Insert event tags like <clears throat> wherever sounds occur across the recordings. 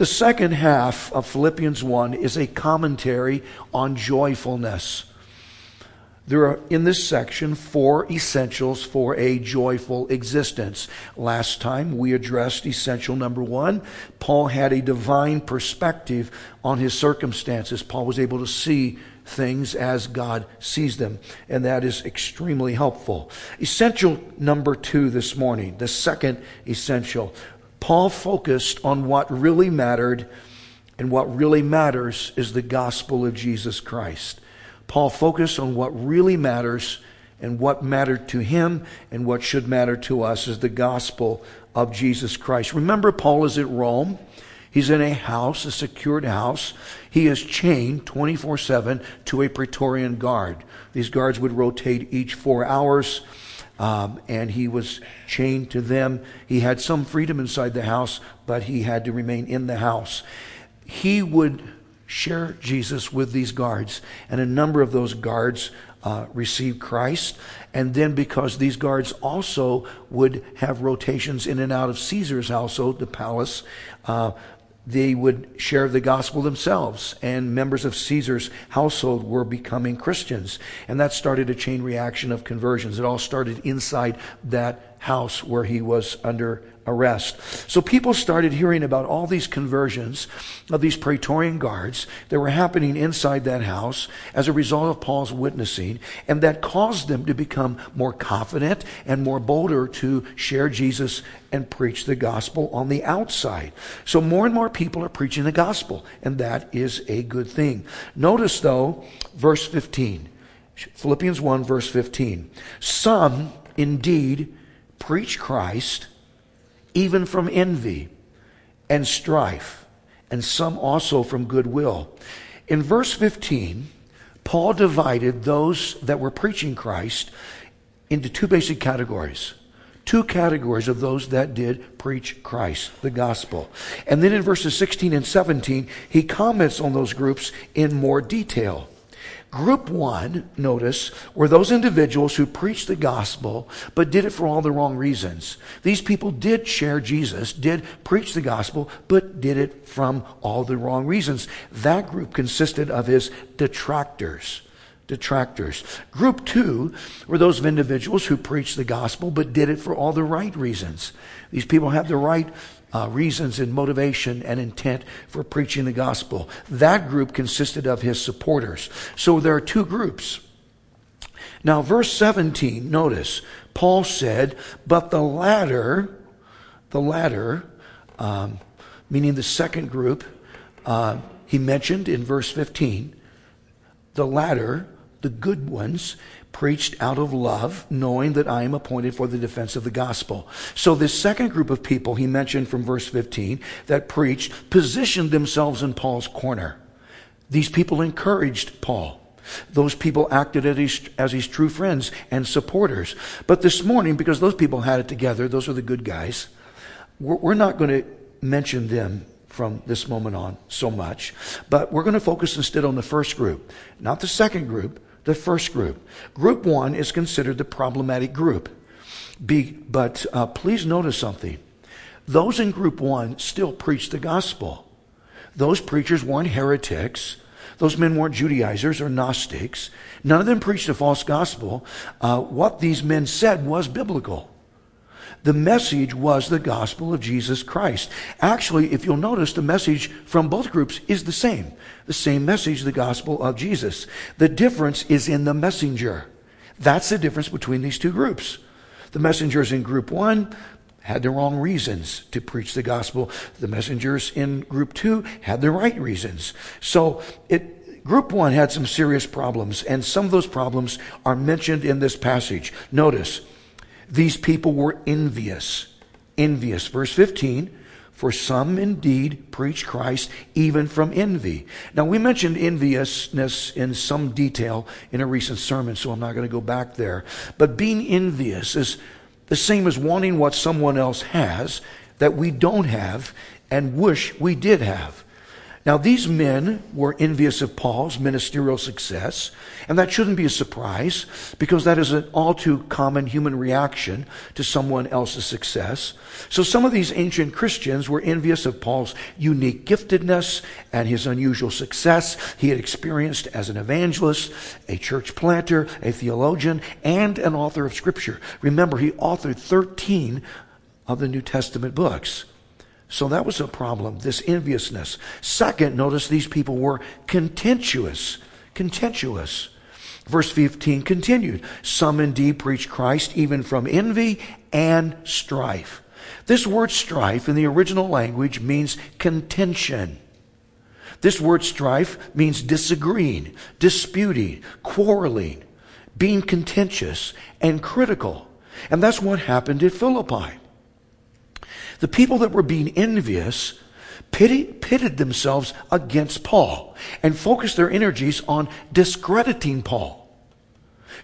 The second half of Philippians 1 is a commentary on joyfulness. There are in this section four essentials for a joyful existence. Last time we addressed essential number one. Paul had a divine perspective on his circumstances. Paul was able to see things as God sees them, and that is extremely helpful. Essential number two this morning, the second essential. Paul focused on what really mattered, and what really matters is the gospel of Jesus Christ. Paul focused on what really matters, and what mattered to him, and what should matter to us is the gospel of Jesus Christ. Remember, Paul is at Rome. He's in a house, a secured house. He is chained 24 7 to a Praetorian guard. These guards would rotate each four hours. Um, and he was chained to them. He had some freedom inside the house, but he had to remain in the house. He would share Jesus with these guards, and a number of those guards uh, received Christ. And then, because these guards also would have rotations in and out of Caesar's household, the palace, uh, they would share the gospel themselves, and members of Caesar's household were becoming Christians. And that started a chain reaction of conversions. It all started inside that house where he was under arrest. So people started hearing about all these conversions of these Praetorian guards that were happening inside that house as a result of Paul's witnessing, and that caused them to become more confident and more bolder to share Jesus and preach the gospel on the outside. So more and more people are preaching the gospel, and that is a good thing. Notice though, verse 15. Philippians 1, verse 15. Some indeed preach Christ even from envy and strife, and some also from goodwill. In verse 15, Paul divided those that were preaching Christ into two basic categories. Two categories of those that did preach Christ, the gospel. And then in verses 16 and 17, he comments on those groups in more detail. Group one, notice, were those individuals who preached the gospel, but did it for all the wrong reasons. These people did share Jesus, did preach the gospel, but did it from all the wrong reasons. That group consisted of his detractors. Detractors. Group two were those of individuals who preached the gospel, but did it for all the right reasons. These people had the right uh, reasons and motivation and intent for preaching the gospel. That group consisted of his supporters. So there are two groups. Now, verse 17, notice, Paul said, But the latter, the latter, um, meaning the second group, uh, he mentioned in verse 15, the latter, the good ones, preached out of love, knowing that I am appointed for the defense of the gospel. So, this second group of people he mentioned from verse 15 that preached positioned themselves in Paul's corner. These people encouraged Paul. Those people acted as his, as his true friends and supporters. But this morning, because those people had it together, those are the good guys, we're, we're not going to mention them from this moment on so much. But we're going to focus instead on the first group, not the second group, the first group. Group one is considered the problematic group. Be, but uh, please notice something. Those in group one still preach the gospel. Those preachers weren't heretics. Those men weren't Judaizers or Gnostics. None of them preached a false gospel. Uh, what these men said was biblical. The message was the gospel of Jesus Christ. Actually, if you'll notice, the message from both groups is the same. The same message, the gospel of Jesus. The difference is in the messenger. That's the difference between these two groups. The messengers in group one had the wrong reasons to preach the gospel. The messengers in group two had the right reasons. So it, group one had some serious problems, and some of those problems are mentioned in this passage. Notice, these people were envious. Envious. Verse 15, for some indeed preach Christ even from envy. Now, we mentioned enviousness in some detail in a recent sermon, so I'm not going to go back there. But being envious is the same as wanting what someone else has that we don't have and wish we did have. Now, these men were envious of Paul's ministerial success, and that shouldn't be a surprise because that is an all too common human reaction to someone else's success. So, some of these ancient Christians were envious of Paul's unique giftedness and his unusual success he had experienced as an evangelist, a church planter, a theologian, and an author of Scripture. Remember, he authored 13 of the New Testament books. So that was a problem, this enviousness. Second, notice these people were contentious. Contentious. Verse 15 continued Some indeed preach Christ even from envy and strife. This word strife in the original language means contention. This word strife means disagreeing, disputing, quarreling, being contentious, and critical. And that's what happened at Philippi. The people that were being envious pitted themselves against Paul and focused their energies on discrediting Paul.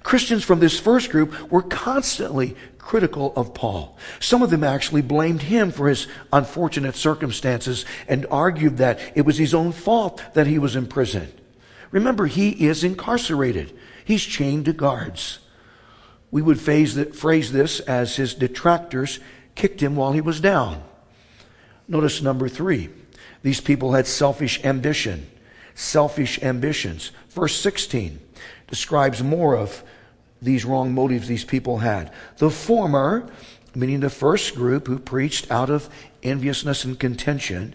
Christians from this first group were constantly critical of Paul. Some of them actually blamed him for his unfortunate circumstances and argued that it was his own fault that he was in prison. Remember, he is incarcerated. He's chained to guards. We would phrase this as his detractors kicked him while he was down. Notice number three. These people had selfish ambition. Selfish ambitions. Verse 16 describes more of these wrong motives these people had. The former, meaning the first group who preached out of enviousness and contention,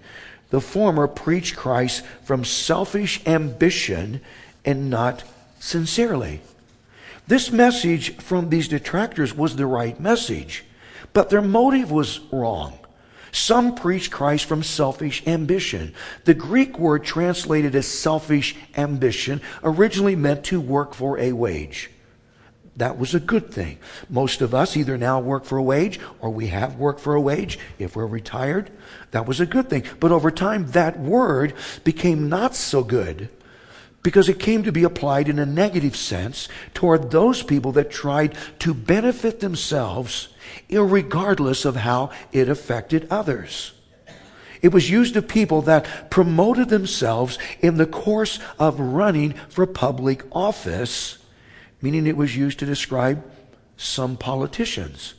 the former preached Christ from selfish ambition and not sincerely. This message from these detractors was the right message. But their motive was wrong. Some preach Christ from selfish ambition. The Greek word translated as selfish ambition originally meant to work for a wage. That was a good thing. Most of us either now work for a wage or we have worked for a wage if we're retired. That was a good thing. But over time, that word became not so good because it came to be applied in a negative sense toward those people that tried to benefit themselves regardless of how it affected others. It was used of people that promoted themselves in the course of running for public office, meaning it was used to describe some politicians.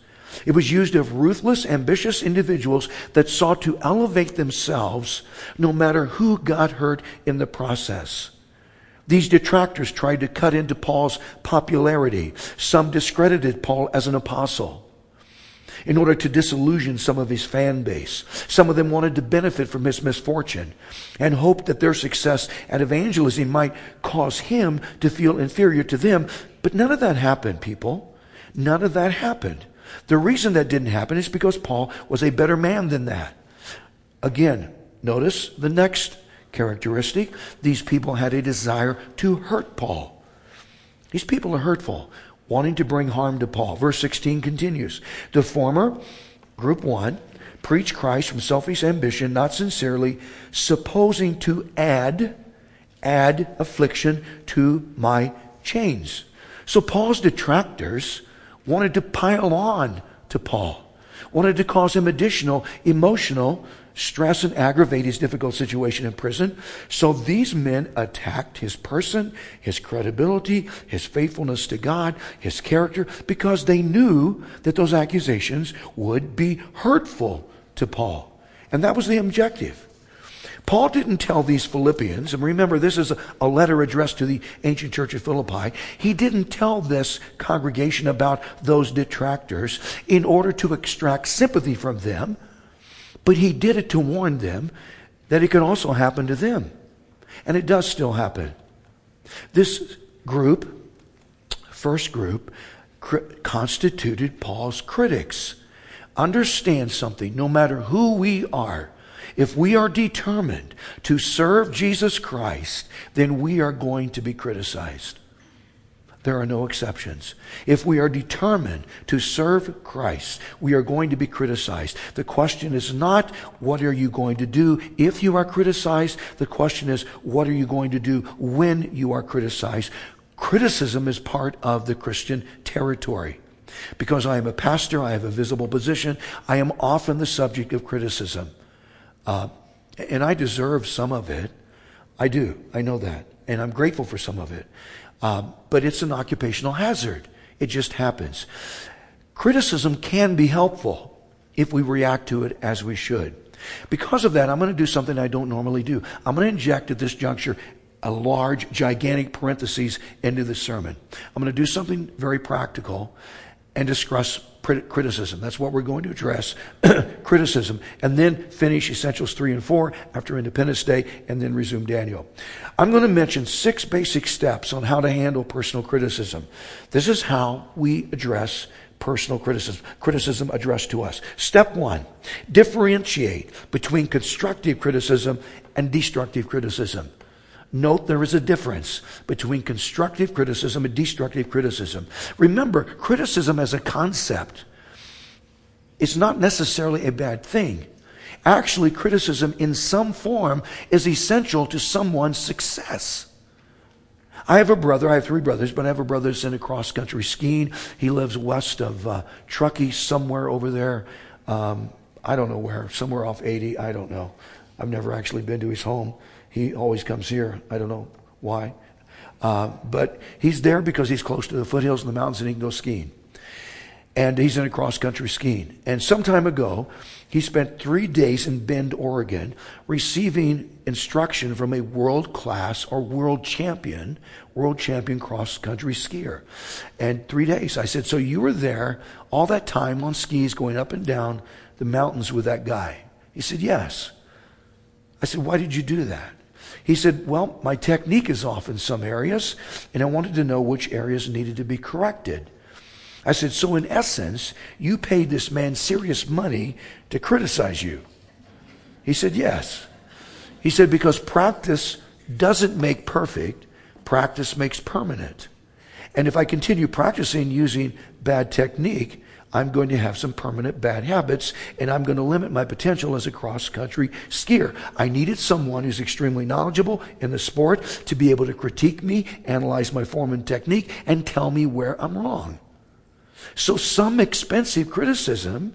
It was used of ruthless, ambitious individuals that sought to elevate themselves no matter who got hurt in the process. These detractors tried to cut into Paul's popularity. Some discredited Paul as an apostle in order to disillusion some of his fan base. Some of them wanted to benefit from his misfortune and hoped that their success at evangelism might cause him to feel inferior to them. But none of that happened, people. None of that happened. The reason that didn't happen is because Paul was a better man than that. Again, notice the next characteristic. These people had a desire to hurt Paul. These people are hurtful, wanting to bring harm to Paul. Verse 16 continues. The former, group one, preach Christ from selfish ambition, not sincerely, supposing to add, add affliction to my chains. So Paul's detractors wanted to pile on to Paul, wanted to cause him additional emotional stress and aggravate his difficult situation in prison. So these men attacked his person, his credibility, his faithfulness to God, his character, because they knew that those accusations would be hurtful to Paul. And that was the objective. Paul didn't tell these Philippians, and remember, this is a letter addressed to the ancient church of Philippi. He didn't tell this congregation about those detractors in order to extract sympathy from them but he did it to warn them that it could also happen to them. And it does still happen. This group, first group, constituted Paul's critics. Understand something, no matter who we are, if we are determined to serve Jesus Christ, then we are going to be criticized. There are no exceptions. If we are determined to serve Christ, we are going to be criticized. The question is not, what are you going to do if you are criticized? The question is, what are you going to do when you are criticized? Criticism is part of the Christian territory. Because I am a pastor, I have a visible position, I am often the subject of criticism. Uh, And I deserve some of it. I do. I know that. And I'm grateful for some of it. Um, but it's an occupational hazard. It just happens. Criticism can be helpful if we react to it as we should. Because of that, I'm going to do something I don't normally do. I'm going to inject at this juncture a large, gigantic parenthesis into the sermon. I'm going to do something very practical and discuss criticism. That's what we're going to address <clears throat> criticism. And then finish Essentials 3 and 4 after Independence Day and then resume Daniel. I'm going to mention six basic steps on how to handle personal criticism. This is how we address personal criticism, criticism addressed to us. Step one, differentiate between constructive criticism and destructive criticism. Note there is a difference between constructive criticism and destructive criticism. Remember, criticism as a concept is not necessarily a bad thing. Actually, criticism in some form is essential to someone's success. I have a brother, I have three brothers, but I have a brother that's in cross country skiing. He lives west of uh, Truckee, somewhere over there. Um, I don't know where, somewhere off 80, I don't know. I've never actually been to his home. He always comes here. I don't know why. Uh, but he's there because he's close to the foothills and the mountains and he can go skiing. And he's in a cross country skiing. And some time ago, he spent three days in Bend, Oregon, receiving instruction from a world class or world champion, world champion cross country skier. And three days. I said, So you were there all that time on skis going up and down the mountains with that guy? He said, Yes. I said, Why did you do that? He said, Well, my technique is off in some areas, and I wanted to know which areas needed to be corrected. I said, So in essence, you paid this man serious money to criticize you? He said, Yes. He said, Because practice doesn't make perfect, practice makes permanent. And if I continue practicing using bad technique, I'm going to have some permanent bad habits and I'm going to limit my potential as a cross country skier. I needed someone who's extremely knowledgeable in the sport to be able to critique me, analyze my form and technique, and tell me where I'm wrong. So some expensive criticism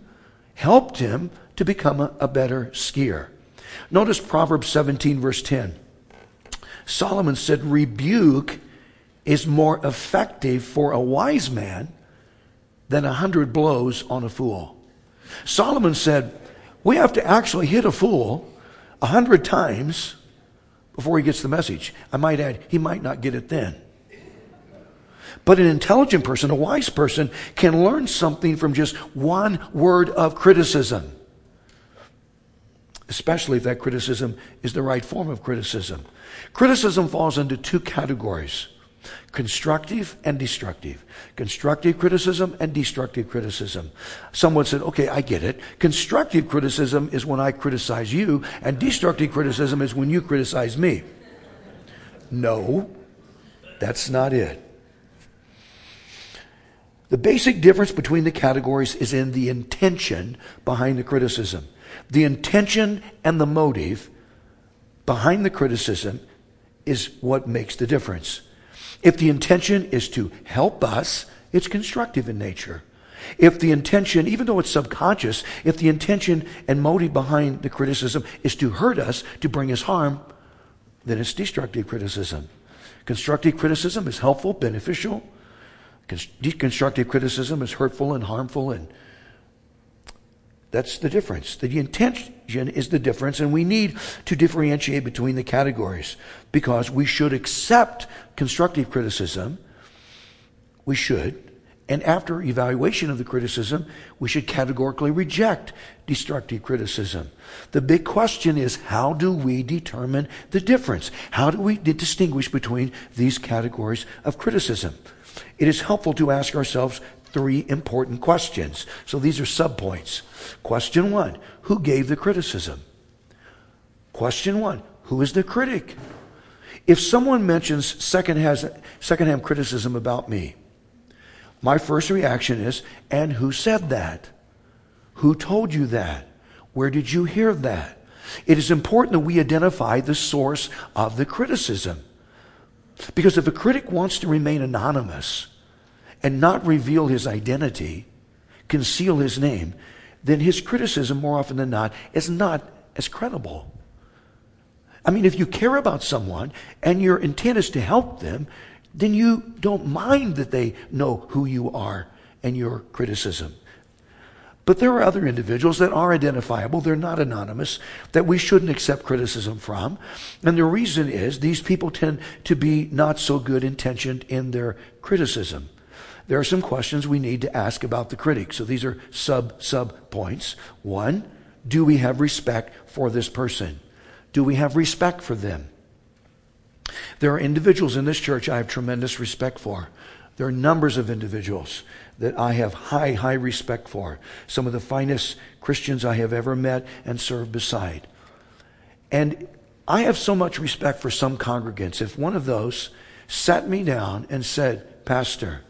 helped him to become a, a better skier. Notice Proverbs 17, verse 10. Solomon said, Rebuke is more effective for a wise man than a hundred blows on a fool. Solomon said, We have to actually hit a fool a hundred times before he gets the message. I might add, he might not get it then. But an intelligent person, a wise person, can learn something from just one word of criticism. Especially if that criticism is the right form of criticism. Criticism falls into two categories constructive and destructive. Constructive criticism and destructive criticism. Someone said, okay, I get it. Constructive criticism is when I criticize you, and destructive criticism is when you criticize me. No, that's not it. The basic difference between the categories is in the intention behind the criticism. The intention and the motive behind the criticism is what makes the difference. If the intention is to help us, it's constructive in nature. If the intention, even though it's subconscious, if the intention and motive behind the criticism is to hurt us, to bring us harm, then it's destructive criticism. Constructive criticism is helpful, beneficial. Deconstructive criticism is hurtful and harmful, and that's the difference. The intention is the difference, and we need to differentiate between the categories because we should accept constructive criticism. We should. And after evaluation of the criticism, we should categorically reject destructive criticism. The big question is how do we determine the difference? How do we distinguish between these categories of criticism? It is helpful to ask ourselves three important questions. So these are subpoints. Question one Who gave the criticism? Question one Who is the critic? If someone mentions secondhand, secondhand criticism about me, my first reaction is, and who said that? Who told you that? Where did you hear that? It is important that we identify the source of the criticism. Because if a critic wants to remain anonymous and not reveal his identity, conceal his name, then his criticism, more often than not, is not as credible. I mean, if you care about someone and your intent is to help them, then you don't mind that they know who you are and your criticism. But there are other individuals that are identifiable, they're not anonymous, that we shouldn't accept criticism from. And the reason is these people tend to be not so good intentioned in their criticism. There are some questions we need to ask about the critic. So these are sub sub points. One, do we have respect for this person? Do we have respect for them? There are individuals in this church I have tremendous respect for. There are numbers of individuals that I have high, high respect for. Some of the finest Christians I have ever met and served beside. And I have so much respect for some congregants. If one of those sat me down and said, Pastor,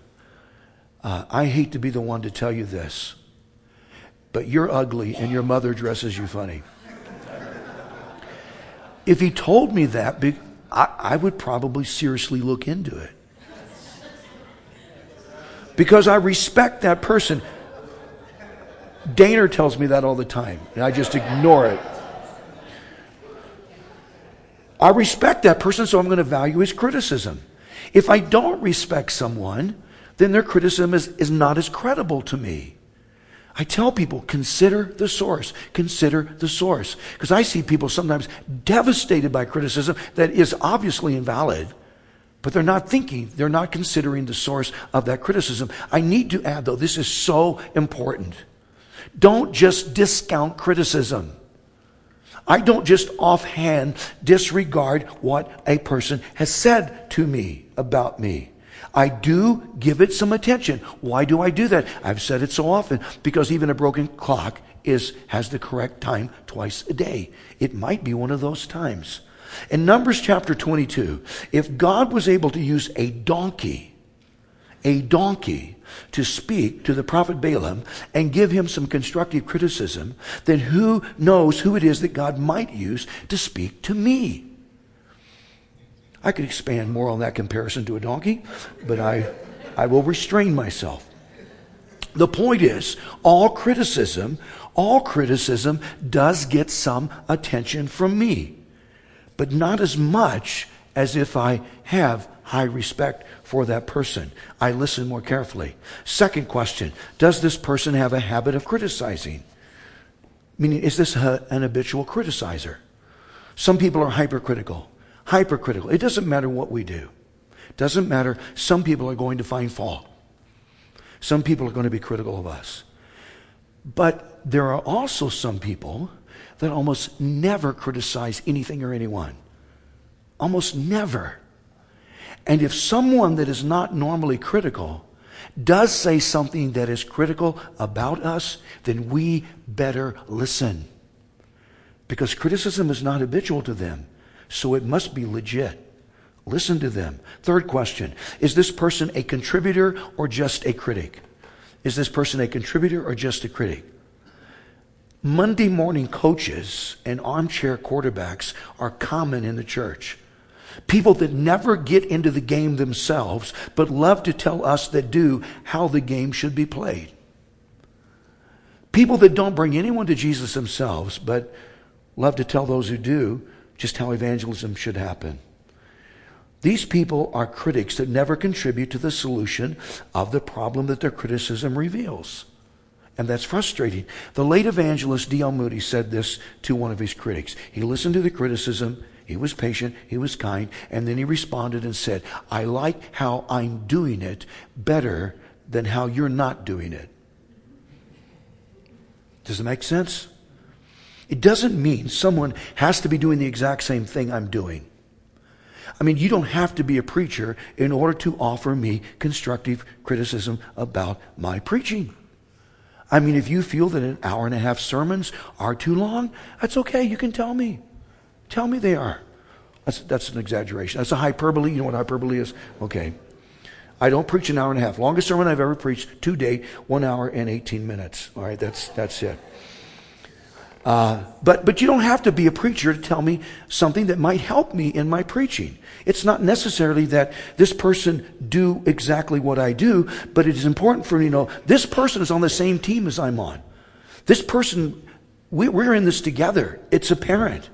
uh, I hate to be the one to tell you this, but you're ugly and your mother dresses you funny. If he told me that, I, would probably seriously look into it. Because I respect that person. Daner tells me that all the time, and I just ignore it. I respect that person, so I'm going to value his criticism. If I don't respect someone, then their criticism is, is not as credible to me. I tell people, consider the source. Consider the source. Because I see people sometimes devastated by criticism that is obviously invalid, but they're not thinking, they're not considering the source of that criticism. I need to add, though, this is so important. Don't just discount criticism. I don't just offhand disregard what a person has said to me about me. I do give it some attention. Why do I do that? I've said it so often because even a broken clock is has the correct time twice a day. It might be one of those times. In Numbers chapter 22, if God was able to use a donkey, a donkey to speak to the prophet Balaam and give him some constructive criticism, then who knows who it is that God might use to speak to me? I could expand more on that comparison to a donkey, but I, I will restrain myself. The point is, all criticism, all criticism does get some attention from me, but not as much as if I have high respect for that person. I listen more carefully. Second question Does this person have a habit of criticizing? Meaning, is this a, an habitual criticizer? Some people are hypercritical hypercritical. It doesn't matter what we do. It doesn't matter. Some people are going to find fault. Some people are going to be critical of us. But there are also some people that almost never criticize anything or anyone. Almost never. And if someone that is not normally critical does say something that is critical about us, then we better listen. Because criticism is not habitual to them so it must be legit. Listen to them. Third question Is this person a contributor or just a critic? Is this person a contributor or just a critic? Monday morning coaches and armchair quarterbacks are common in the church. People that never get into the game themselves, but love to tell us that do how the game should be played. People that don't bring anyone to Jesus themselves, but love to tell those who do just how evangelism should happen. These people are critics that never contribute to the solution of the problem that their criticism reveals. And that's frustrating. The late evangelist D.L. Moody said this to one of his critics. He listened to the criticism, he was patient, he was kind, and then he responded and said, I like how I'm doing it better than how you're not doing it. Does it make sense? It doesn't mean someone has to be doing the exact same thing I'm doing. I mean, you don't have to be a preacher in order to offer me constructive criticism about my preaching. I mean, if you feel that an hour and a half sermons are too long, that's okay. You can tell me. Tell me they are. That's, that's an exaggeration. That's a hyperbole. You know what hyperbole is? Okay. I don't preach an hour and a half. Longest sermon I've ever preached to date, one hour and 18 minutes. All right, that's, that's it. Uh, but, but you don't have to be a preacher to tell me something that might help me in my preaching. It's not necessarily that this person do exactly what I do, but it is important for me to know this person is on the same team as I'm on. This person, we, we're in this together. It's apparent.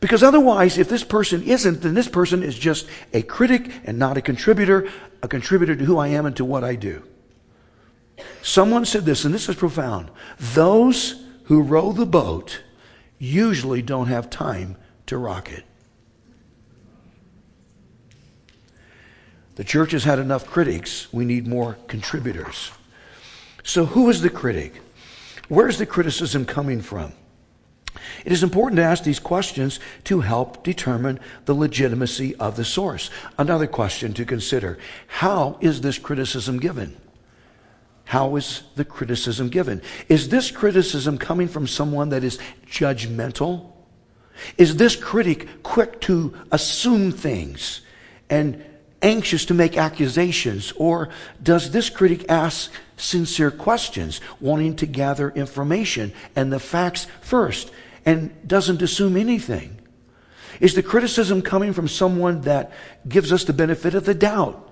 Because otherwise, if this person isn't, then this person is just a critic and not a contributor, a contributor to who I am and to what I do. Someone said this, and this is profound. Those who row the boat usually don't have time to rock it. The church has had enough critics. We need more contributors. So, who is the critic? Where's the criticism coming from? It is important to ask these questions to help determine the legitimacy of the source. Another question to consider How is this criticism given? How is the criticism given? Is this criticism coming from someone that is judgmental? Is this critic quick to assume things and anxious to make accusations? Or does this critic ask sincere questions, wanting to gather information and the facts first, and doesn't assume anything? Is the criticism coming from someone that gives us the benefit of the doubt?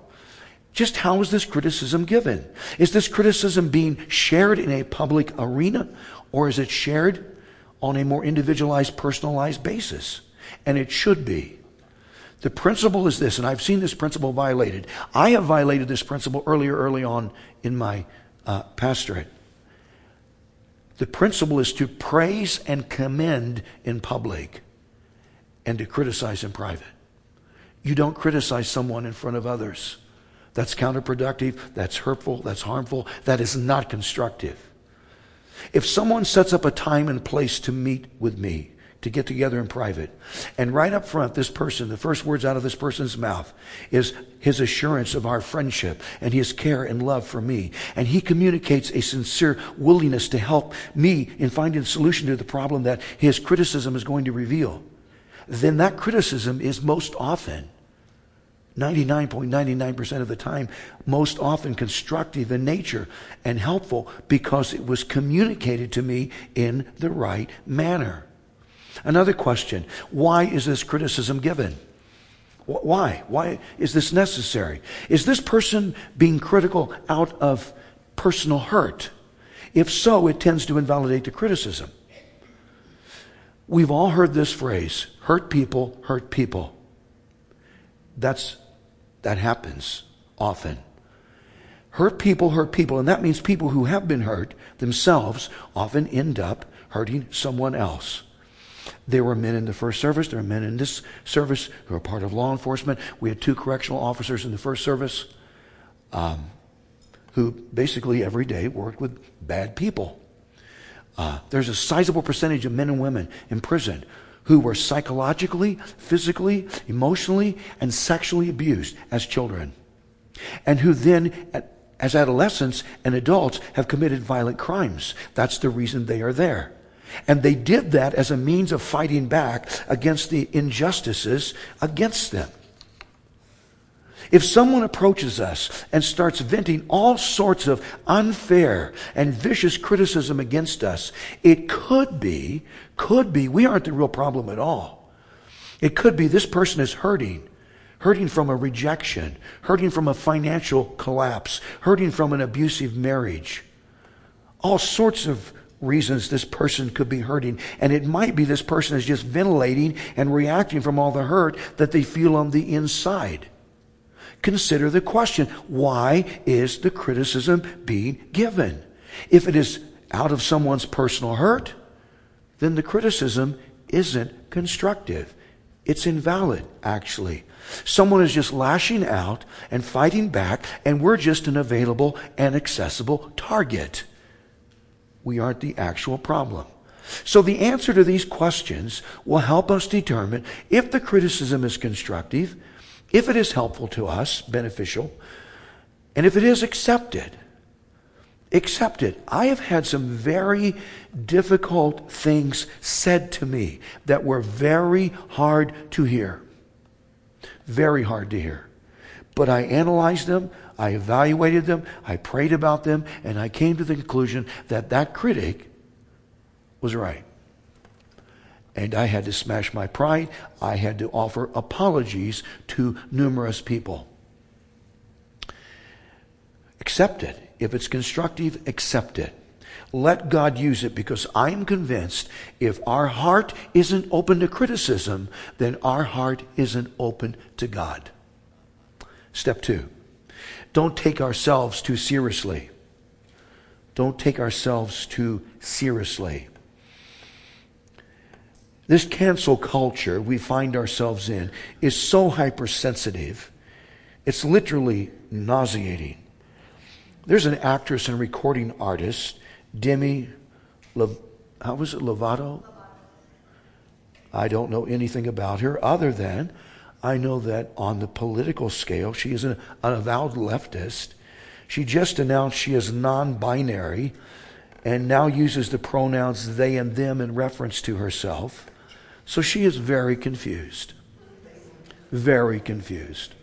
Just how is this criticism given? Is this criticism being shared in a public arena or is it shared on a more individualized, personalized basis? And it should be. The principle is this, and I've seen this principle violated. I have violated this principle earlier, early on in my uh, pastorate. The principle is to praise and commend in public and to criticize in private. You don't criticize someone in front of others. That's counterproductive. That's hurtful. That's harmful. That is not constructive. If someone sets up a time and place to meet with me, to get together in private, and right up front, this person, the first words out of this person's mouth is his assurance of our friendship and his care and love for me. And he communicates a sincere willingness to help me in finding a solution to the problem that his criticism is going to reveal. Then that criticism is most often 99.99% of the time, most often constructive in nature and helpful because it was communicated to me in the right manner. Another question why is this criticism given? Why? Why is this necessary? Is this person being critical out of personal hurt? If so, it tends to invalidate the criticism. We've all heard this phrase hurt people hurt people. That's that happens often. Hurt people hurt people, and that means people who have been hurt themselves often end up hurting someone else. There were men in the first service, there are men in this service who are part of law enforcement. We had two correctional officers in the first service um, who basically every day worked with bad people. Uh, there's a sizable percentage of men and women in prison who were psychologically, physically, emotionally, and sexually abused as children, and who then, as adolescents and adults, have committed violent crimes. That's the reason they are there. And they did that as a means of fighting back against the injustices against them. If someone approaches us and starts venting all sorts of unfair and vicious criticism against us, it could be, could be, we aren't the real problem at all. It could be this person is hurting, hurting from a rejection, hurting from a financial collapse, hurting from an abusive marriage. All sorts of reasons this person could be hurting. And it might be this person is just ventilating and reacting from all the hurt that they feel on the inside consider the question why is the criticism being given? If it is out of someone's personal hurt, then the criticism isn't constructive. It's invalid, actually. Someone is just lashing out and fighting back, and we're just an available and accessible target. We aren't the actual problem. So, the answer to these questions will help us determine if the criticism is constructive if it is helpful to us, beneficial, and if it is accepted, accepted. I have had some very difficult things said to me that were very hard to hear. Very hard to hear. But I analyzed them, I evaluated them, I prayed about them, and I came to the conclusion that that critic was right. And I had to smash my pride. I had to offer apologies to numerous people. Accept it. If it's constructive, accept it. Let God use it because I am convinced if our heart isn't open to criticism, then our heart isn't open to God. Step two don't take ourselves too seriously. Don't take ourselves too seriously. This cancel culture we find ourselves in is so hypersensitive, it's literally nauseating. There's an actress and recording artist, Demi, Le, how was it, Lovato? I don't know anything about her other than I know that on the political scale, she is an, an avowed leftist. She just announced she is non binary and now uses the pronouns they and them in reference to herself. So she is very confused. Very confused.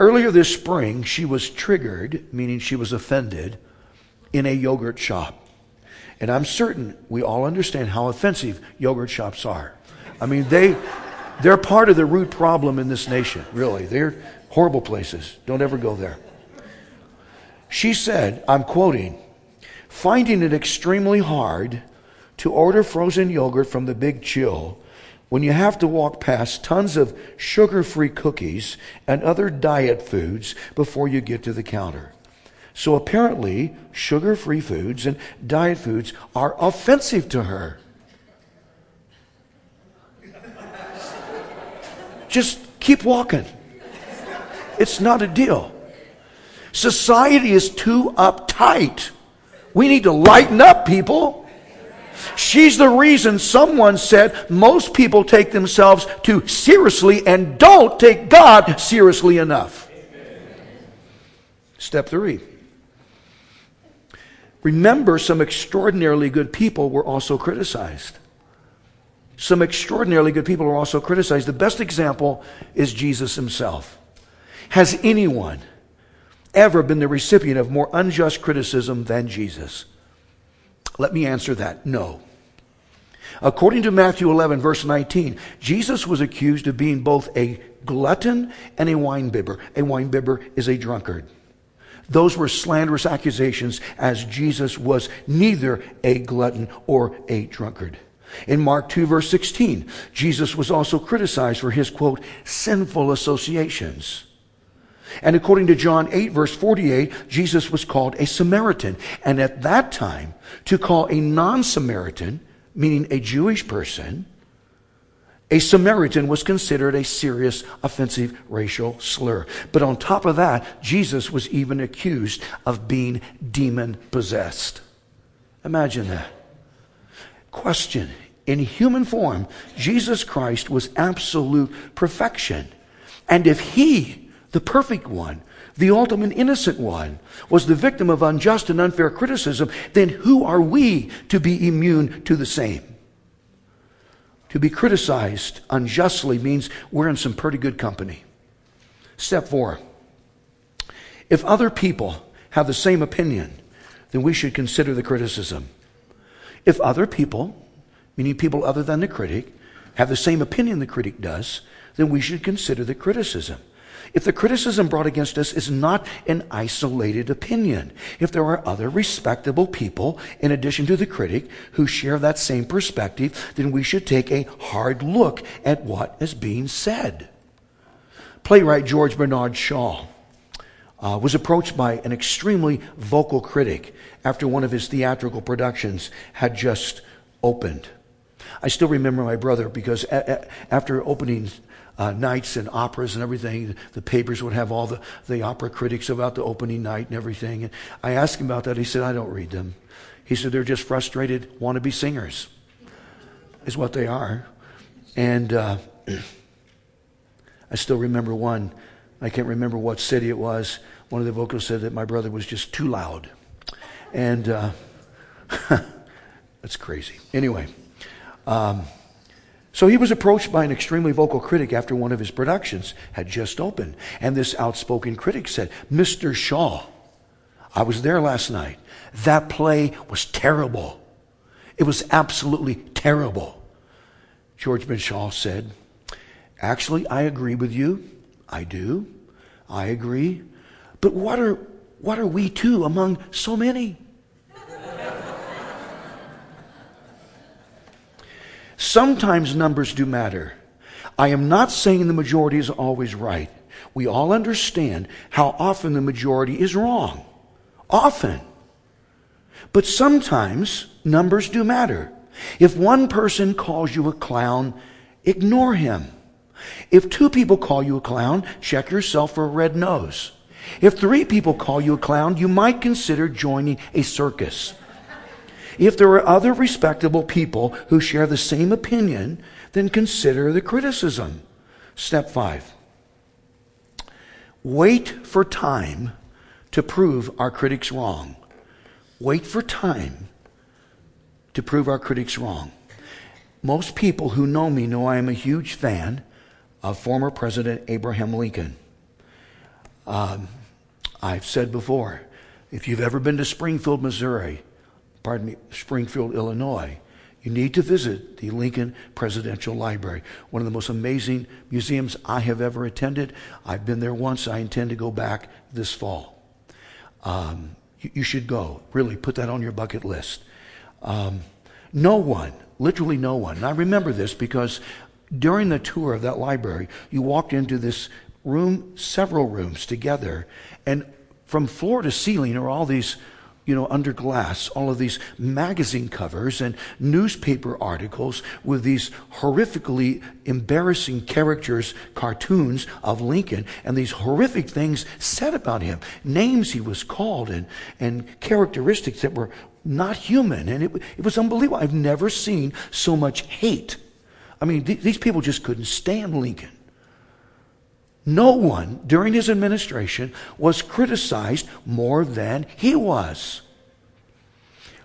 Earlier this spring, she was triggered, meaning she was offended, in a yogurt shop. And I'm certain we all understand how offensive yogurt shops are. I mean, they, they're part of the root problem in this nation, really. They're horrible places. Don't ever go there. She said, I'm quoting, finding it extremely hard to order frozen yogurt from the Big Chill when you have to walk past tons of sugar free cookies and other diet foods before you get to the counter. So apparently, sugar free foods and diet foods are offensive to her. Just keep walking. It's not a deal. Society is too uptight. We need to lighten up, people. She's the reason someone said most people take themselves too seriously and don't take God seriously enough. Step three. Remember, some extraordinarily good people were also criticized. Some extraordinarily good people were also criticized. The best example is Jesus himself. Has anyone ever been the recipient of more unjust criticism than Jesus? Let me answer that no. According to Matthew 11, verse 19, Jesus was accused of being both a glutton and a winebibber. A winebibber is a drunkard. Those were slanderous accusations, as Jesus was neither a glutton or a drunkard. In Mark 2, verse 16, Jesus was also criticized for his, quote, sinful associations. And according to John 8, verse 48, Jesus was called a Samaritan. And at that time, to call a non Samaritan, meaning a Jewish person, a Samaritan was considered a serious offensive racial slur. But on top of that, Jesus was even accused of being demon possessed. Imagine that. Question In human form, Jesus Christ was absolute perfection. And if he the perfect one, the ultimate innocent one, was the victim of unjust and unfair criticism, then who are we to be immune to the same? To be criticized unjustly means we're in some pretty good company. Step four. If other people have the same opinion, then we should consider the criticism. If other people, meaning people other than the critic, have the same opinion the critic does, then we should consider the criticism if the criticism brought against us is not an isolated opinion, if there are other respectable people in addition to the critic who share that same perspective, then we should take a hard look at what is being said. Playwright George Bernard Shaw uh, was approached by an extremely vocal critic after one of his theatrical productions had just opened. I still remember my brother because a- a- after opening uh, nights and operas and everything. The papers would have all the, the opera critics about the opening night and everything. And I asked him about that. He said, I don't read them. He said, they're just frustrated wannabe singers, is what they are. And uh, <clears throat> I still remember one. I can't remember what city it was. One of the vocalists said that my brother was just too loud. And uh, <laughs> that's crazy. Anyway. Um, so he was approached by an extremely vocal critic after one of his productions had just opened. And this outspoken critic said, Mr. Shaw, I was there last night. That play was terrible. It was absolutely terrible. George Shaw said, Actually, I agree with you. I do. I agree. But what are, what are we two among so many? Sometimes numbers do matter. I am not saying the majority is always right. We all understand how often the majority is wrong. Often. But sometimes numbers do matter. If one person calls you a clown, ignore him. If two people call you a clown, check yourself for a red nose. If three people call you a clown, you might consider joining a circus. If there are other respectable people who share the same opinion, then consider the criticism. Step five. Wait for time to prove our critics wrong. Wait for time to prove our critics wrong. Most people who know me know I am a huge fan of former President Abraham Lincoln. Um, I've said before, if you've ever been to Springfield, Missouri, pardon me, Springfield, Illinois, you need to visit the Lincoln Presidential Library, one of the most amazing museums I have ever attended. I've been there once. I intend to go back this fall. Um, you, you, should go. Really, put that on your bucket list. Um, no one, literally no one, and I remember this because during the tour of that library, you walked into this room, several rooms together, and from floor to ceiling are all these, you know, under glass, all of these magazine covers and newspaper articles with these horrifically embarrassing characters, cartoons of Lincoln, and these horrific things said about him, names he was called, and, and characteristics that were not human. And it, it was unbelievable. I've never seen so much hate I mean, th- these people just couldn't stand Lincoln. No one during his administration was criticized more than he was.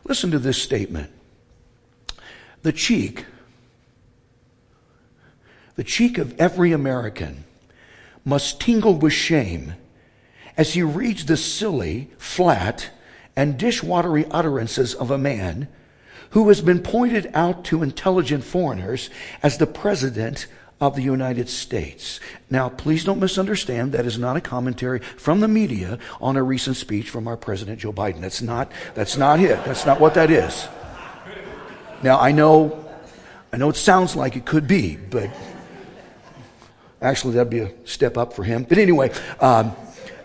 Listen to this statement. The cheek, the cheek of every American must tingle with shame as he reads the silly, flat, and dishwatery utterances of a man who has been pointed out to intelligent foreigners as the president of the United States. Now, please don't misunderstand. That is not a commentary from the media on a recent speech from our President Joe Biden. That's not, that's not it. That's not what that is. Now, I know, I know it sounds like it could be, but actually that'd be a step up for him. But anyway, um,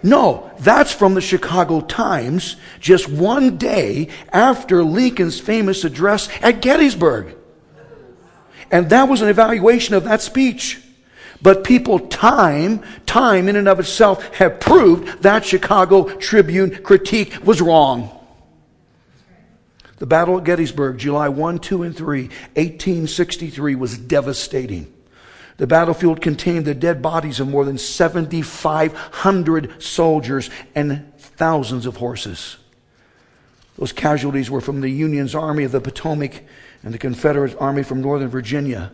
no, that's from the Chicago Times just one day after Lincoln's famous address at Gettysburg. And that was an evaluation of that speech. But people, time, time in and of itself, have proved that Chicago Tribune critique was wrong. The Battle of Gettysburg, July 1, 2, and 3, 1863, was devastating. The battlefield contained the dead bodies of more than 7,500 soldiers and thousands of horses. Those casualties were from the Union's Army of the Potomac and the Confederate Army from Northern Virginia.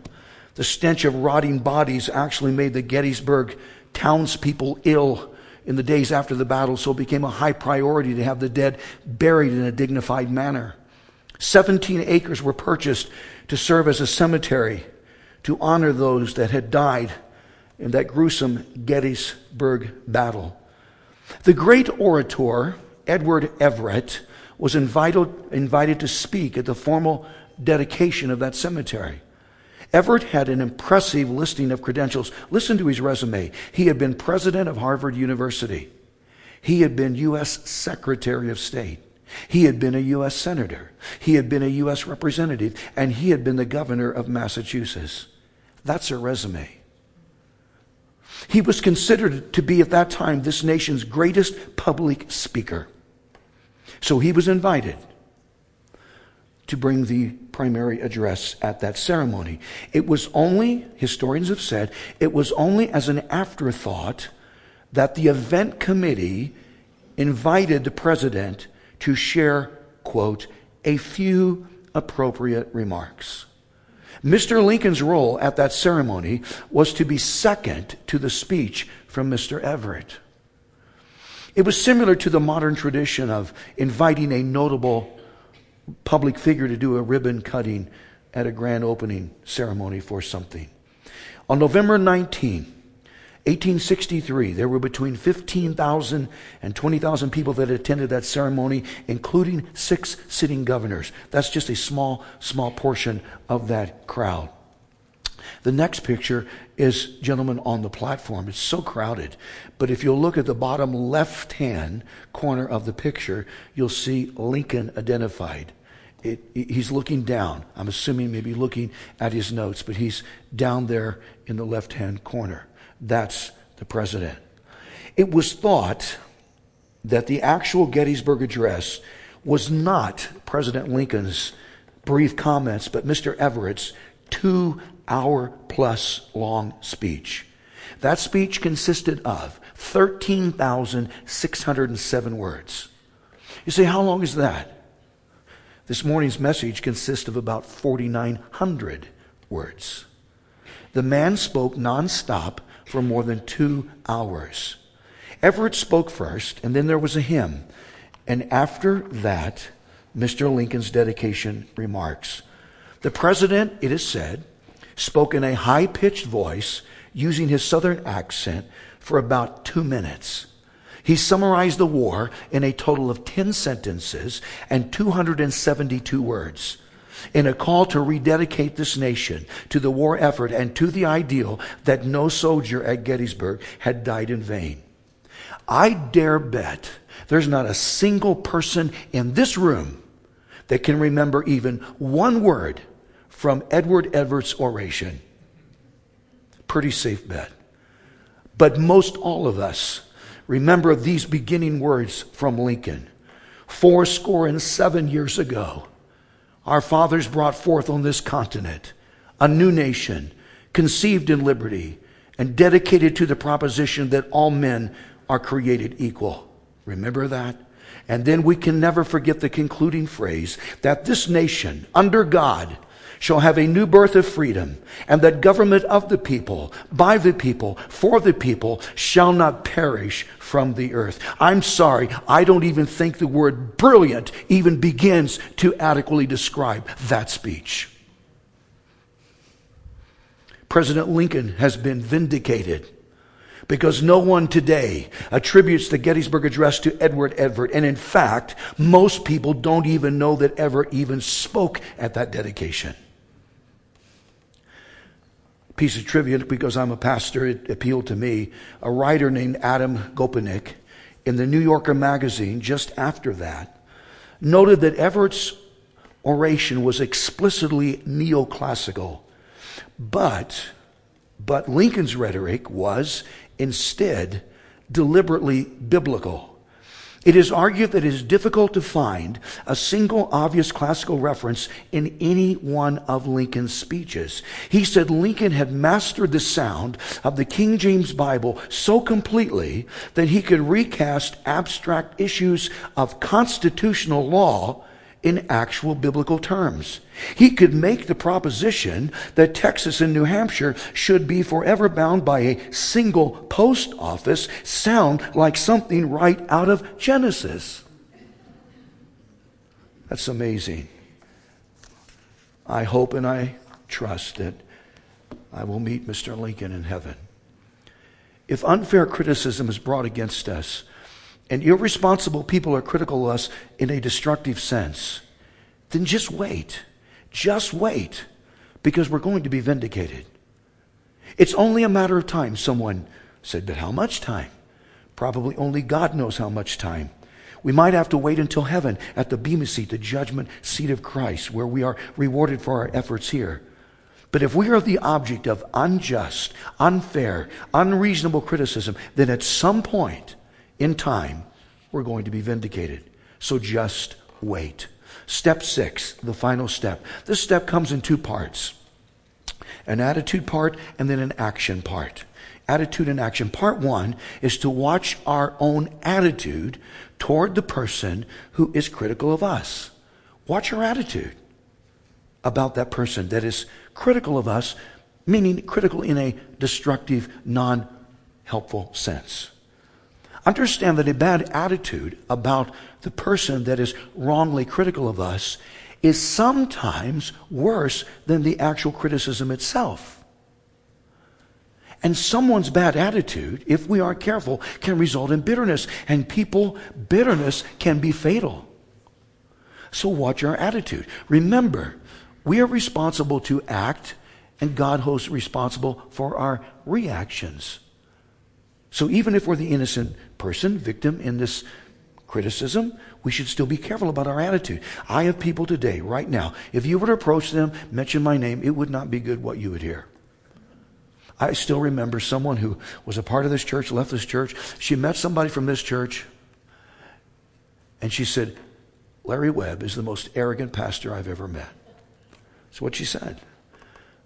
The stench of rotting bodies actually made the Gettysburg townspeople ill in the days after the battle, so it became a high priority to have the dead buried in a dignified manner. 17 acres were purchased to serve as a cemetery to honor those that had died in that gruesome Gettysburg battle. The great orator, Edward Everett, was invited, invited to speak at the formal dedication of that cemetery. Everett had an impressive listing of credentials. Listen to his resume. He had been president of Harvard University. He had been U.S. Secretary of State. He had been a U.S. Senator. He had been a U.S. Representative. And he had been the governor of Massachusetts. That's a resume. He was considered to be at that time this nation's greatest public speaker. So he was invited to bring the primary address at that ceremony. It was only, historians have said, it was only as an afterthought that the event committee invited the president to share, quote, a few appropriate remarks. Mr. Lincoln's role at that ceremony was to be second to the speech from Mr. Everett. It was similar to the modern tradition of inviting a notable public figure to do a ribbon cutting at a grand opening ceremony for something. On November 19, 1863, there were between 15,000 and 20,000 people that attended that ceremony, including six sitting governors. That's just a small, small portion of that crowd. The next picture is gentlemen on the platform. It's so crowded. But if you'll look at the bottom left hand corner of the picture, you'll see Lincoln identified. It, he's looking down. I'm assuming maybe looking at his notes, but he's down there in the left hand corner. That's the president. It was thought that the actual Gettysburg Address was not President Lincoln's brief comments, but Mr. Everett's two hour plus long speech. That speech consisted of 13,607 words. You say, how long is that? This morning's message consists of about 4,900 words. The man spoke nonstop for more than two hours. Everett spoke first, and then there was a hymn. And after that, Mr. Lincoln's dedication remarks. The president, it is said, spoke in a high pitched voice using his southern accent for about two minutes. He summarized the war in a total of 10 sentences and 272 words in a call to rededicate this nation to the war effort and to the ideal that no soldier at Gettysburg had died in vain. I dare bet there's not a single person in this room that can remember even one word from Edward Everett's oration. Pretty safe bet. But most all of us remember these beginning words from Lincoln. Four score and seven years ago, our fathers brought forth on this continent a new nation, conceived in liberty, and dedicated to the proposition that all men are created equal. Remember that? And then we can never forget the concluding phrase that this nation, under God, shall have a new birth of freedom, and that government of the people, by the people, for the people, shall not perish from the earth. I'm sorry, I don't even think the word brilliant even begins to adequately describe that speech. President Lincoln has been vindicated because no one today attributes the Gettysburg Address to Edward Everett. And in fact, most people don't even know that Everett even spoke at that dedication. Piece of trivia, because I'm a pastor, it appealed to me. A writer named Adam Gopnik in the New Yorker magazine, just after that, noted that Everett's oration was explicitly neoclassical, but but Lincoln's rhetoric was instead deliberately biblical. It is argued that it is difficult to find a single obvious classical reference in any one of Lincoln's speeches. He said Lincoln had mastered the sound of the King James Bible so completely that he could recast abstract issues of constitutional law in actual biblical terms. He could make the proposition that Texas and New Hampshire should be forever bound by a single post office sound like something right out of Genesis. That's amazing. I hope and I trust that I will meet Mr. Lincoln in heaven. If unfair criticism is brought against us, and irresponsible people are critical of us in a destructive sense, then just wait. Just wait, because we're going to be vindicated. It's only a matter of time. Someone said, but how much time? Probably only God knows how much time. We might have to wait until heaven at the Bema seat, the judgment seat of Christ, where we are rewarded for our efforts here. But if we are the object of unjust, unfair, unreasonable criticism, then at some point in time, we're going to be vindicated. So just wait. Step six, the final step. This step comes in two parts an attitude part and then an action part. Attitude and action. Part one is to watch our own attitude toward the person who is critical of us. Watch our attitude about that person that is critical of us, meaning critical in a destructive, non helpful sense. Understand that a bad attitude about the person that is wrongly critical of us is sometimes worse than the actual criticism itself. And someone's bad attitude, if we aren't careful, can result in bitterness. And people, bitterness can be fatal. So watch our attitude. Remember, we are responsible to act And God holds responsible for our reactions. So even if we're the innocent person, victim in this criticism, we should still be careful about our attitude. I have people today, right now, if you were to approach them, mention my name, it would not be good what you would hear. I still remember someone who was a part of this church, left this church. She met somebody from this church, and she said, Larry Webb is the most arrogant pastor I've ever met. That's what she said.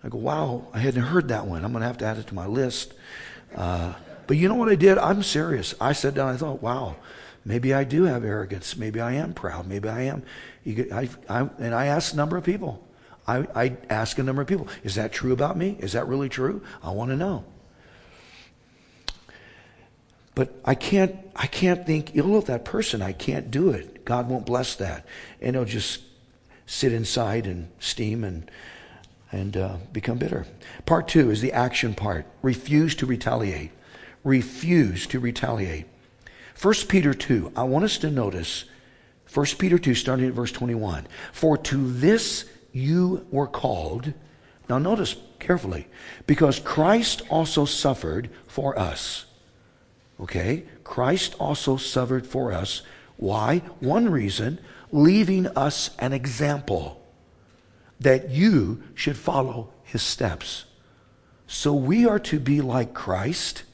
I go, wow, I hadn't heard that one. I'm going to have to add it to my list. Uh, but you know what I did? I'm serious. I sat down, and I thought, wow, maybe I do have arrogance. Maybe I am proud. Maybe I am. I, I, and I asked a number of people. I, I asked a number of people, is that true about me? Is that really true? I want to know. But I can't, I can't think ill of that person. I can't do it. God won't bless that. And it'll just sit inside and steam and, and uh, become bitter. Part two is the action part. Refuse to retaliate. Refuse to retaliate. 1 Peter 2, I want us to notice 1 Peter 2, starting at verse 21. For to this you were called. Now, notice carefully, because Christ also suffered for us. Okay? Christ also suffered for us. Why? One reason, leaving us an example that you should follow his steps. So we are to be like Christ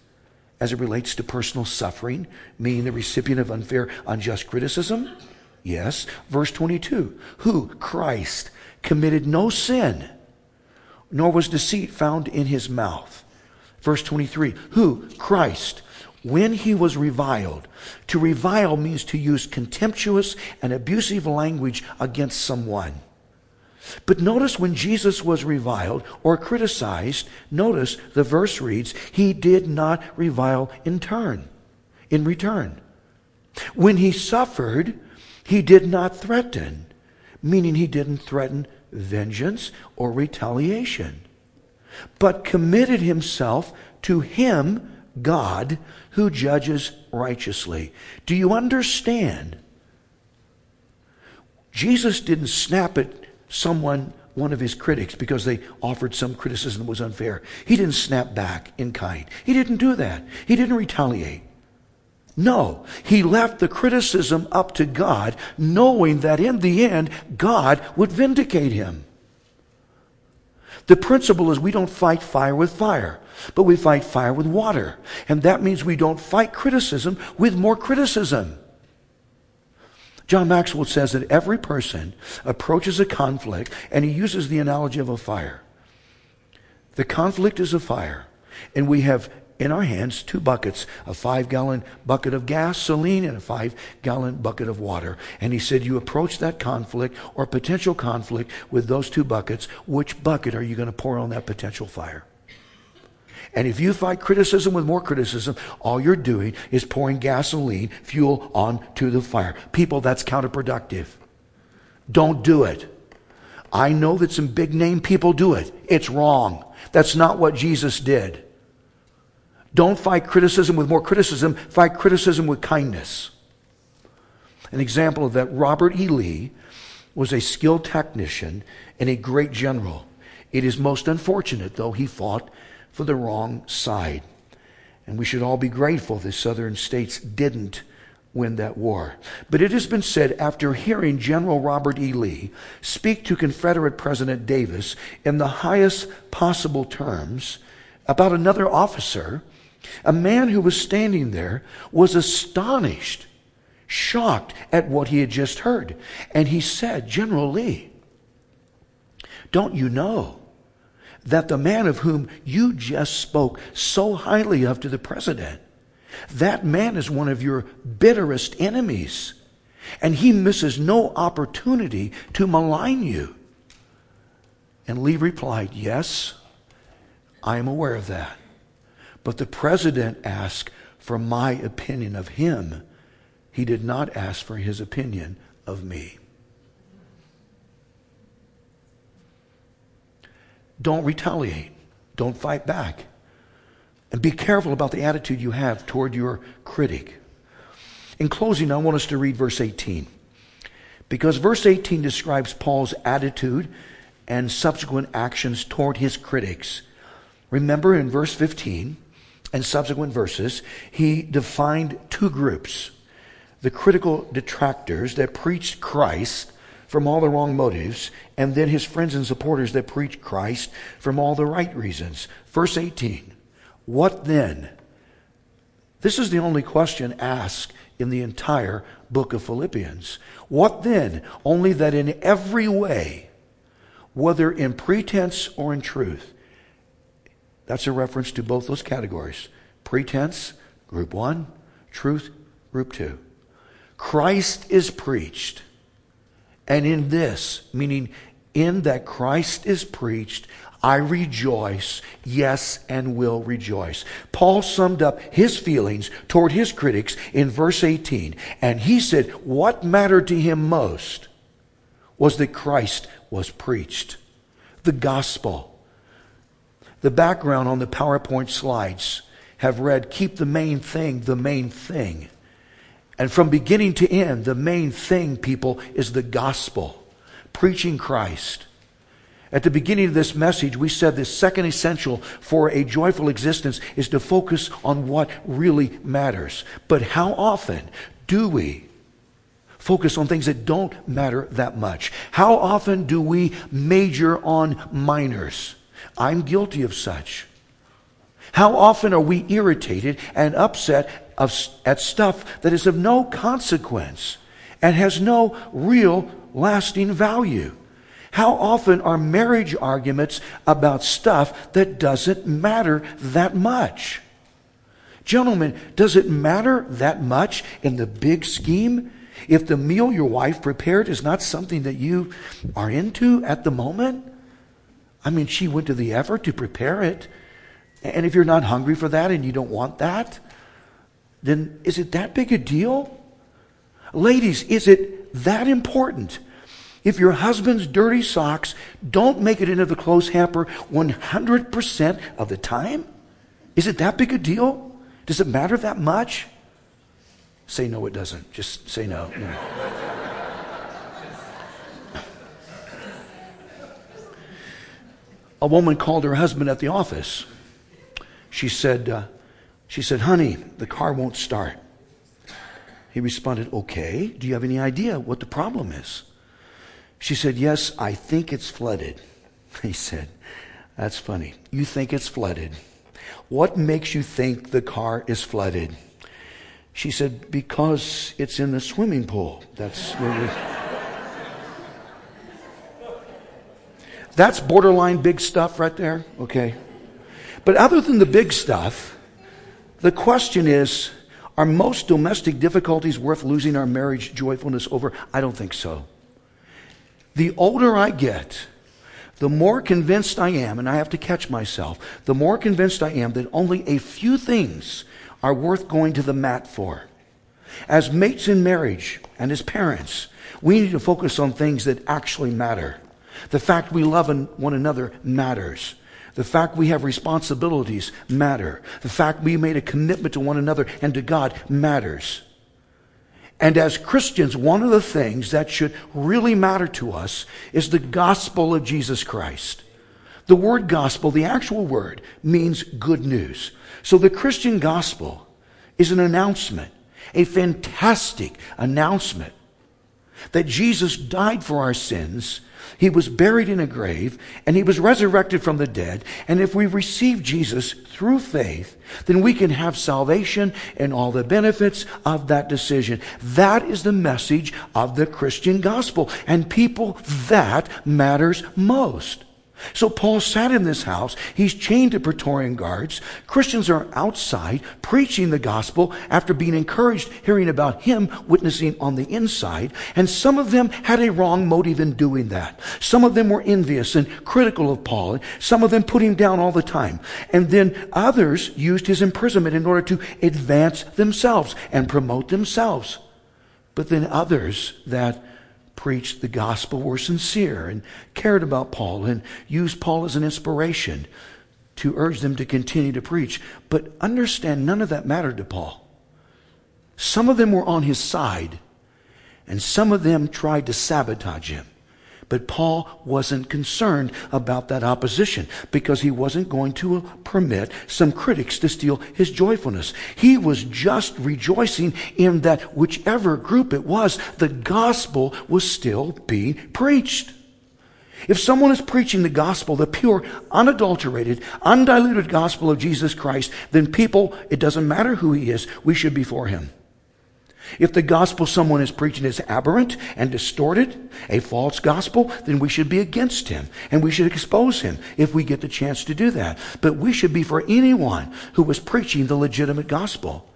as it relates to personal suffering, meaning the recipient of unfair, unjust criticism. Yes. Verse 22 Who? Christ committed no sin, nor was deceit found in his mouth. Verse 23 Who? Christ. When he was reviled. To revile means to use contemptuous and abusive language against someone. But notice when Jesus was reviled or criticized, notice the verse reads, he did not revile in turn, in return. When he suffered, he did not threaten, meaning he didn't threaten vengeance or retaliation, but committed himself to him, God, who judges righteously. Do you understand? Jesus didn't snap at someone, one of his critics, because they offered some criticism that was unfair. He didn't snap back in kind. He didn't do that. He didn't retaliate. No, he left the criticism up to God, knowing that in the end, God would vindicate him. The principle is we don't fight fire with fire, but we fight fire with water. And that means we don't fight criticism with more criticism. John Maxwell says that every person approaches a conflict and he uses the analogy of a fire. The conflict is a fire, and we have in our hands two buckets a five gallon bucket of gasoline and a five gallon bucket of water. And he said, You approach that conflict or potential conflict with those two buckets. Which bucket are you going to pour on that potential fire? And if you fight criticism with more criticism, all you're doing is pouring gasoline, fuel onto the fire. People, that's counterproductive. Don't do it. I know that some big name people do it. It's wrong. That's not what Jesus did. Don't fight criticism with more criticism, fight criticism with kindness. An example of that Robert E. Lee was a skilled technician and a great general. It is most unfortunate, though, he fought for the wrong side. And we should all be grateful the southern states didn't win that war. But it has been said after hearing General Robert E. Lee speak to Confederate President Davis in the highest possible terms about another officer, a man who was standing there was astonished, shocked at what he had just heard. And he said, General Lee, don't you know that the man of whom you just spoke so highly of to the president, that man is one of your bitterest enemies. And he misses no opportunity to malign you. And Lee replied, Yes, I am aware of that. But the president asked for my opinion of him. He did not ask for his opinion of me. Don't retaliate. Don't fight back. And be careful about the attitude you have toward your critic. In closing, I want us to read verse 18. Because verse 18 describes Paul's attitude and subsequent actions toward his critics. Remember in verse 15 and subsequent verses, he defined two groups the critical detractors that preached Christ from all the wrong motives, and then his friends and supporters that preach Christ from all the right reasons. Verse 18 What then? This is the only question asked in the entire book of Philippians. What then? Only that in every way, whether in pretense or in truth, that's a reference to both those categories. Pretense, group one, truth, group two. Christ is preached. And in this, meaning in that Christ is preached, I rejoice, yes, and will rejoice. Paul summed up his feelings toward his critics in verse 18, and he said what mattered to him most was that Christ was preached. The gospel. The background on the PowerPoint slides have read, Keep the main thing the main thing. And from beginning to end, the main thing, people, is the gospel, preaching Christ. At the beginning of this message, we said the second essential for a joyful existence is to focus on what really matters. But how often do we focus on things that don't matter that much? How often do we major on minors? I'm guilty of such. How often are we irritated and upset of, at stuff that is of no consequence and has no real lasting value. How often are marriage arguments about stuff that doesn't matter that much? Gentlemen, does it matter that much in the big scheme? If the meal your wife prepared is not something that you are into at the moment? I mean, she went to the effort to prepare it. And if you're not hungry for that and you don't want that, then is it that big a deal? Ladies, is it that important? If your husband's dirty socks don't make it into the clothes hamper 100% of the time, is it that big a deal? Does it matter that much? Say no, it doesn't. Just say no. no. a woman called her husband at the office. She said, uh, she said, Honey, the car won't start. He responded, Okay, do you have any idea what the problem is? She said, Yes, I think it's flooded. <laughs> He said, That's funny. You think it's flooded. What makes you think the car is flooded? She said, Because it's in the swimming pool. That's where." <laughs> That's borderline big stuff right there. Okay. But other than the big stuff, the question is are most domestic difficulties worth losing our marriage joyfulness over? I don't think so. The older I get, the more convinced I am, and I have to catch myself, the more convinced I am that only a few things are worth going to the mat for. As mates in marriage and as parents, we need to focus on things that actually matter. The fact we love one another matters. The fact we have responsibilities matter. The fact we made a commitment to one another and to God matters. And as Christians, one of the things that should really matter to us is the gospel of Jesus Christ. The word gospel, the actual word, means good news. So the Christian gospel is an announcement, a fantastic announcement that Jesus died for our sins he was buried in a grave and he was resurrected from the dead. And if we receive Jesus through faith, then we can have salvation and all the benefits of that decision. That is the message of the Christian gospel. And people, that matters most. So Paul sat in this house. He's chained to Praetorian guards. Christians are outside preaching the gospel after being encouraged hearing about him witnessing on the inside. And some of them had a wrong motive in doing that. Some of them were envious and critical of Paul. Some of them put him down all the time. And then others used his imprisonment in order to advance themselves and promote themselves. But then others that preached the gospel were sincere and cared about Paul and used Paul as an inspiration to urge them to continue to preach. But understand, none of that mattered to Paul. Some of them were on his side, and some of them tried to sabotage him. But Paul wasn't concerned about that opposition because he wasn't going to permit some critics to steal his joyfulness. He was just rejoicing in that whichever group it was, the gospel was still being preached. If someone is preaching the gospel, the pure, unadulterated, undiluted gospel of Jesus Christ, then people, it doesn't matter who he is, we should be for him. If the gospel someone is preaching is aberrant and distorted, a false gospel, then we should be against him and we should expose him if we get the chance to do that. But we should be for anyone who is preaching the legitimate gospel.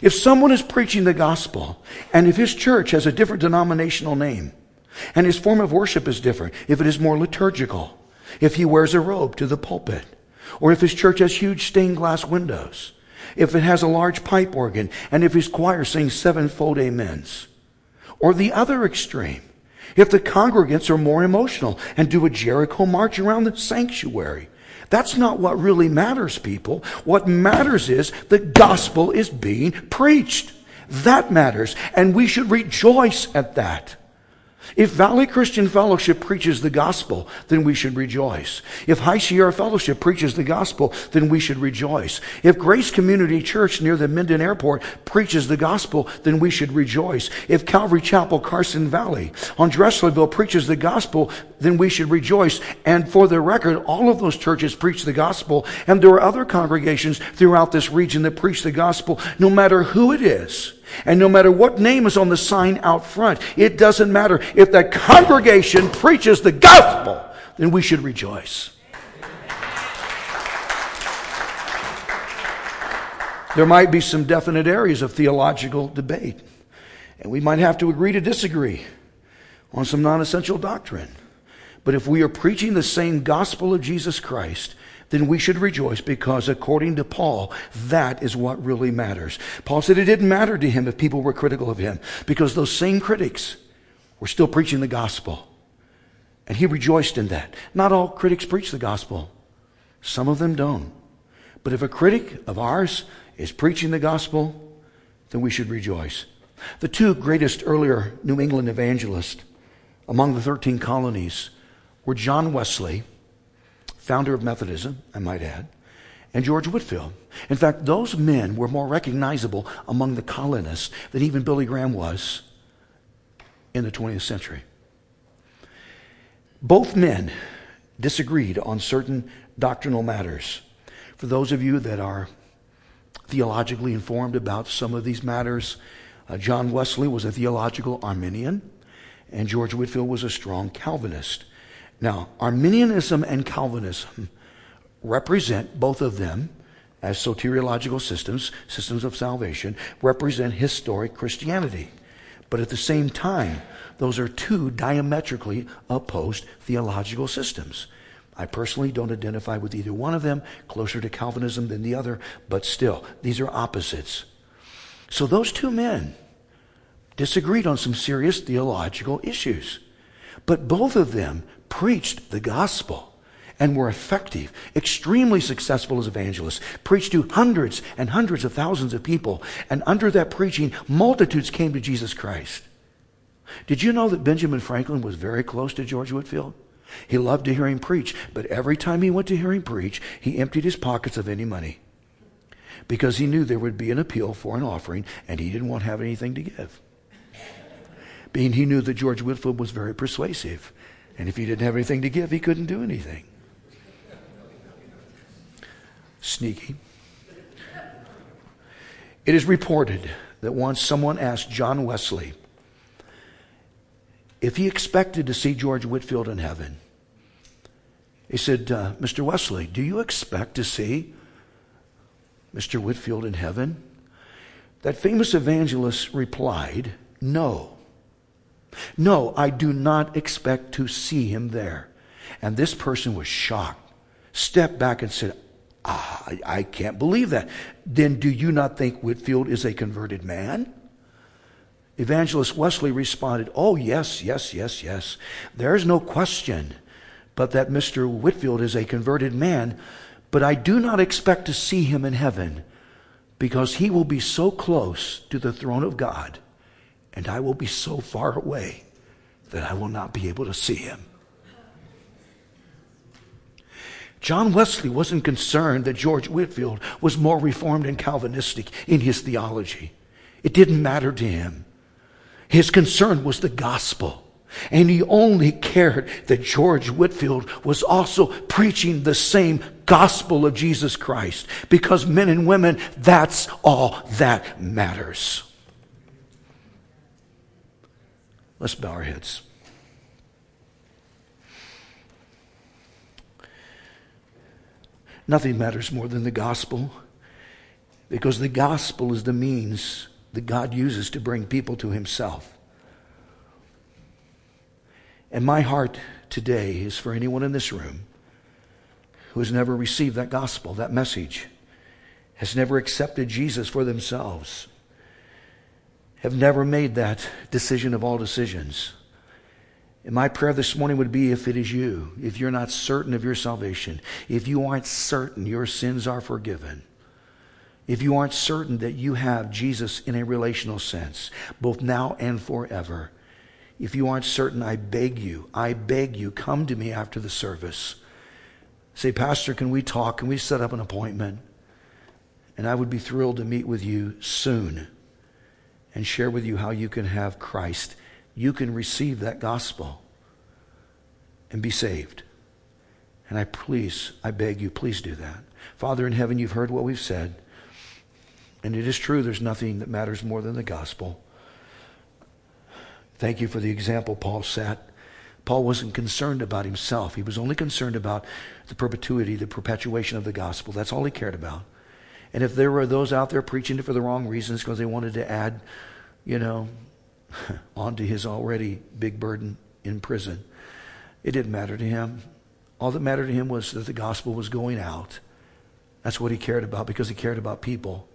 If someone is preaching the gospel and if his church has a different denominational name and his form of worship is different, if it is more liturgical, if he wears a robe to the pulpit, or if his church has huge stained glass windows, if it has a large pipe organ, and if his choir sings sevenfold amens. Or the other extreme, if the congregants are more emotional and do a Jericho march around the sanctuary. That's not what really matters, people. What matters is the gospel is being preached. That matters, and we should rejoice at that. If Valley Christian Fellowship preaches the gospel, then we should rejoice. If High Sierra Fellowship preaches the gospel, then we should rejoice. If Grace Community Church near the Minden Airport preaches the gospel, then we should rejoice. If Calvary Chapel Carson Valley on Dresslerville preaches the gospel, then we should rejoice. And for the record, all of those churches preach the gospel, and there are other congregations throughout this region that preach the gospel, no matter who it is. And no matter what name is on the sign out front, it doesn't matter. If that congregation preaches the gospel, then we should rejoice. There might be some definite areas of theological debate, and we might have to agree to disagree on some non essential doctrine. But if we are preaching the same gospel of Jesus Christ, then we should rejoice because according to Paul, that is what really matters. Paul said it didn't matter to him if people were critical of him because those same critics were still preaching the gospel. And he rejoiced in that. Not all critics preach the gospel. Some of them don't. But if a critic of ours is preaching the gospel, then we should rejoice. The two greatest earlier New England evangelists among the 13 colonies were John Wesley founder of Methodism, I might add, and George Whitefield. In fact, those men were more recognizable among the colonists than even Billy Graham was in the 20th century. Both men disagreed on certain doctrinal matters. For those of you that are theologically informed about some of these matters, uh, John Wesley was a theological Arminian, and George Whitefield was a strong Calvinist. Now, Arminianism and Calvinism represent, both of them, as soteriological systems, systems of salvation, represent historic Christianity. But at the same time, those are two diametrically opposed theological systems. I personally don't identify with either one of them, closer to Calvinism than the other, but still, these are opposites. So those two men disagreed on some serious theological issues. But both of them preached the gospel and were effective, extremely successful as evangelists, preached to hundreds and hundreds of thousands of people. And under that preaching, multitudes came to Jesus Christ. Did you know that Benjamin Franklin was very close to George Whitefield? He loved to hear him preach, but every time he went to hear him preach, he emptied his pockets of any money because he knew there would be an appeal for an offering and he didn't want to have anything to give. Being he knew that George Whitefield was very persuasive and if he didn't have anything to give, he couldn't do anything. Sneaky. It is reported that once someone asked John Wesley if he expected to see George Whitefield in heaven. He said, uh, Mr. Wesley, do you expect to see Mr. Whitefield in heaven? That famous evangelist replied, No. No, I do not expect to see him there. And this person was shocked, stepped back and said, ah, I, I can't believe that. Then do you not think Whitefield is a converted man? Evangelist Wesley responded, Oh, yes, yes, yes, yes. There's no question but that Mr. Whitefield is a converted man, but I do not expect to see him in heaven because he will be so close to the throne of God and I will be so far away that I will not be able to see him. John Wesley wasn't concerned that George Whitefield was more reformed and Calvinistic in his theology. It didn't matter to him. His concern was the gospel. And he only cared that George Whitefield was also preaching the same gospel of Jesus Christ. Because men and women, that's all that matters. Let's bow our heads. Nothing matters more than the gospel because the gospel is the means that God uses to bring people to himself. And my heart today is for anyone in this room who has never received that gospel, that message, has never accepted Jesus for themselves have never made that decision of all decisions. And my prayer this morning would be if it is you, if you're not certain of your salvation, if you aren't certain your sins are forgiven, if you aren't certain that you have Jesus in a relational sense, both now and forever, if you aren't certain, I beg you, I beg you, come to me after the service. Say, Pastor, can we talk? Can we set up an appointment? And I would be thrilled to meet with you soon and share with you how you can have Christ. You can receive that gospel and be saved. And I please, I beg you, please do that. Father in heaven, you've heard what we've said. And it is true, there's nothing that matters more than the gospel. Thank you for the example Paul set. Paul wasn't concerned about himself. He was only concerned about the perpetuity, the perpetuation of the gospel. That's all he cared about. And if there were those out there preaching it for the wrong reasons because they wanted to add, you know, <laughs> onto his already big burden in prison, it didn't matter to him. All that mattered to him was that the gospel was going out. That's what he cared about because he cared about people.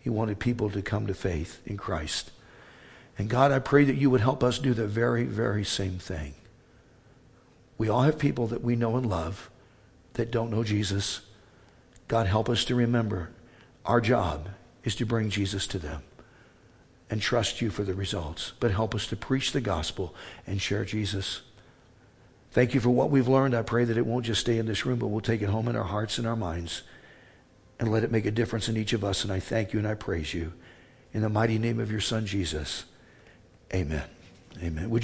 He wanted people to come to faith in Christ. And God, I pray that you would help us do the very, very same thing. We all have people that we know and love that don't know Jesus. God, help us to remember our job is to bring Jesus to them and trust you for the results. But help us to preach the gospel and share Jesus. Thank you for what we've learned. I pray that it won't just stay in this room, but we'll take it home in our hearts and our minds and let it make a difference in each of us. And I thank you and I praise you. In the mighty name of your Son, Jesus. Amen. Amen. Would